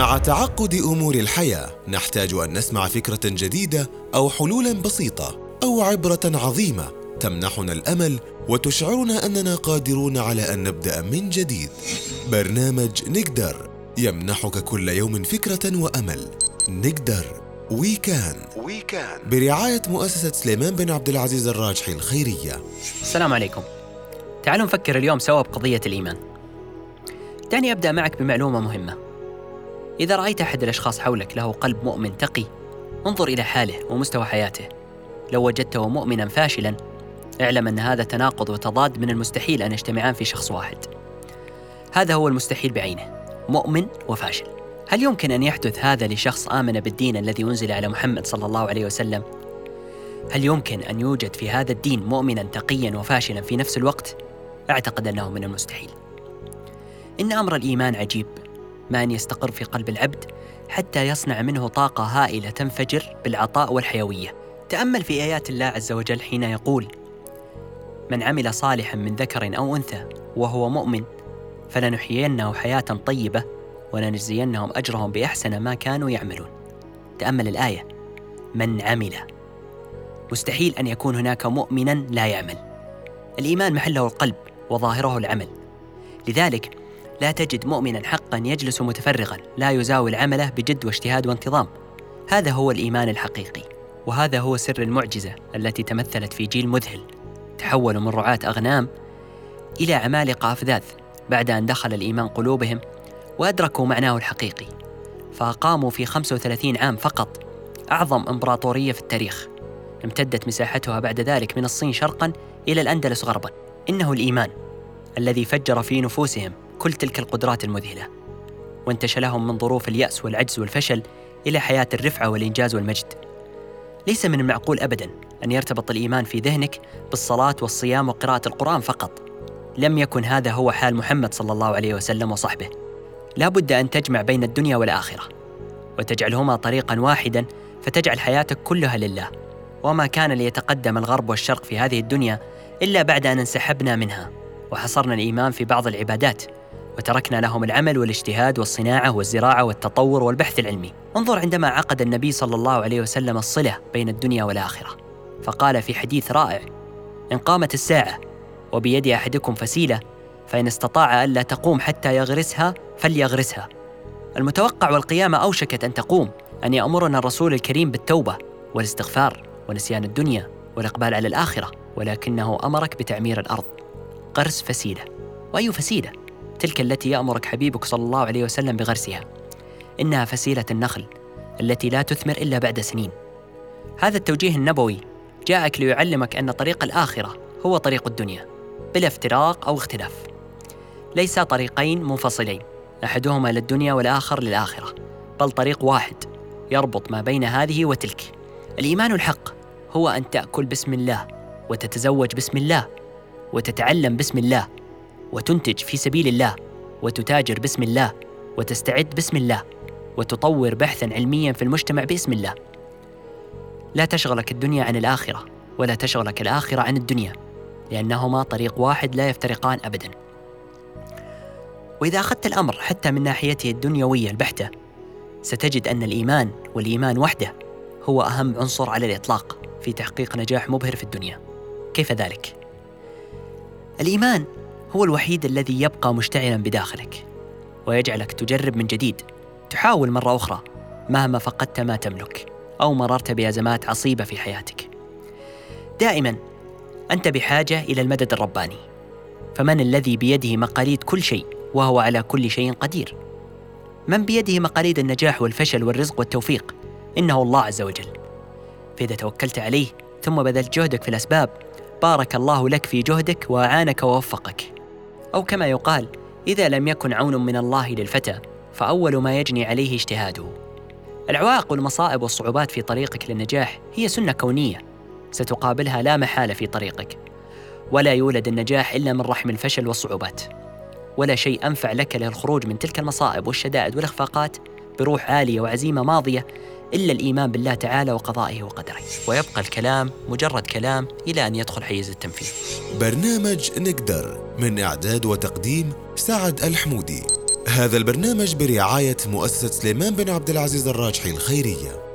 مع تعقد أمور الحياة نحتاج أن نسمع فكرة جديدة أو حلولا بسيطة أو عبرة عظيمة تمنحنا الأمل وتشعرنا أننا قادرون على أن نبدأ من جديد. برنامج نقدر يمنحك كل يوم فكرة وأمل. نقدر وي كان وي كان برعاية مؤسسة سليمان بن عبد العزيز الراجحي الخيرية. السلام عليكم. تعالوا نفكر اليوم سوا بقضية الإيمان. دعني أبدأ معك بمعلومة مهمة. إذا رأيت أحد الأشخاص حولك له قلب مؤمن تقي انظر إلى حاله ومستوى حياته لو وجدته مؤمنا فاشلا اعلم أن هذا تناقض وتضاد من المستحيل أن يجتمعان في شخص واحد هذا هو المستحيل بعينه مؤمن وفاشل هل يمكن أن يحدث هذا لشخص آمن بالدين الذي أنزل على محمد صلى الله عليه وسلم هل يمكن أن يوجد في هذا الدين مؤمنا تقيا وفاشلا في نفس الوقت؟ أعتقد أنه من المستحيل. إن أمر الإيمان عجيب، ما أن يستقر في قلب العبد حتى يصنع منه طاقة هائلة تنفجر بالعطاء والحيوية. تأمل في آيات الله عز وجل حين يقول: من عمل صالحا من ذكر أو أنثى وهو مؤمن فلنحيينه حياة طيبة ولنجزينهم أجرهم بأحسن ما كانوا يعملون. تأمل الآية: من عمل مستحيل أن يكون هناك مؤمنا لا يعمل. الإيمان محله القلب وظاهره العمل. لذلك لا تجد مؤمنا حقا يجلس متفرغا لا يزاول عمله بجد واجتهاد وانتظام. هذا هو الإيمان الحقيقي، وهذا هو سر المعجزة التي تمثلت في جيل مذهل تحولوا من رعاة أغنام إلى عمالقه افذاذ بعد أن دخل الإيمان قلوبهم وأدركوا معناه الحقيقي. فاقاموا في 35 عام فقط أعظم إمبراطورية في التاريخ امتدت مساحتها بعد ذلك من الصين شرقا إلى الأندلس غربا إنه الإيمان الذي فجر في نفوسهم كل تلك القدرات المذهلة وانتشلهم من ظروف اليأس والعجز والفشل إلى حياة الرفعة والإنجاز والمجد. ليس من المعقول ابدا أن يرتبط الإيمان في ذهنك بالصلاة والصيام وقراءة القرآن فقط. لم يكن هذا هو حال محمد صلى الله عليه وسلم وصحبه. لا بد أن تجمع بين الدنيا والآخرة وتجعلهما طريقا واحدا فتجعل حياتك كلها لله. وما كان ليتقدم الغرب والشرق في هذه الدنيا إلا بعد أن انسحبنا منها وحصرنا الإيمان في بعض العبادات. وتركنا لهم العمل والاجتهاد والصناعة والزراعة والتطور والبحث العلمي. انظر عندما عقد النبي صلى الله عليه وسلم الصلة بين الدنيا والآخرة، فقال في حديث رائع: إن قامت الساعة وبيد أحدكم فسيلة فإن استطاع ألا تقوم حتى يغرسها فليغرسها. المتوقع والقيامة أوشكت أن تقوم أن يأمرنا الرسول الكريم بالتوبة والاستغفار ونسيان الدنيا والإقبال على الآخرة ولكنه أمرك بتعمير الأرض غرس فسيلة وأي فسيلة؟ تلك التي يأمرك حبيبك صلى الله عليه وسلم بغرسها. إنها فسيلة النخل التي لا تثمر إلا بعد سنين. هذا التوجيه النبوي جاءك ليعلمك أن طريق الآخرة هو طريق الدنيا بلا افتراق أو اختلاف. ليس طريقين منفصلين أحدهما للدنيا والآخر للآخرة بل طريق واحد يربط ما بين هذه وتلك. الإيمان الحق هو أن تأكل بسم الله وتتزوج بسم الله وتتعلم بسم الله. وتنتج في سبيل الله وتتاجر باسم الله وتستعد باسم الله وتطور بحثا علميا في المجتمع باسم الله. لا تشغلك الدنيا عن الآخرة ولا تشغلك الآخرة عن الدنيا لأنهما طريق واحد لا يفترقان أبدا. وإذا أخذت الأمر حتى من ناحيته الدنيوية البحتة ستجد أن الإيمان والإيمان وحده هو أهم عنصر على الإطلاق في تحقيق نجاح مبهر في الدنيا. كيف ذلك؟ الإيمان هو الوحيد الذي يبقى مشتعلا بداخلك ويجعلك تجرب من جديد تحاول مرة أخرى مهما فقدت ما تملك أو مررت بأزمات عصيبة في حياتك. دائما أنت بحاجة إلى المدد الرباني. فمن الذي بيده مقاليد كل شيء وهو على كل شيء قدير؟ من بيده مقاليد النجاح والفشل والرزق والتوفيق؟ إنه الله عز وجل. فإذا توكلت عليه ثم بذلت جهدك في الأسباب بارك الله لك في جهدك وأعانك ووفقك. أو كما يقال إذا لم يكن عون من الله للفتى فأول ما يجني عليه اجتهاده. العوائق والمصائب والصعوبات في طريقك للنجاح هي سنة كونية ستقابلها لا محالة في طريقك. ولا يولد النجاح إلا من رحم الفشل والصعوبات. ولا شيء أنفع لك للخروج من تلك المصائب والشدائد والإخفاقات بروح عالية وعزيمة ماضية إلا الإيمان بالله تعالى وقضائه وقدره. ويبقى الكلام مجرد كلام إلى أن يدخل حيز التنفيذ. برنامج نقدر من إعداد وتقديم سعد الحمودي. هذا البرنامج برعاية مؤسسة سليمان بن عبد العزيز الراجحي الخيرية.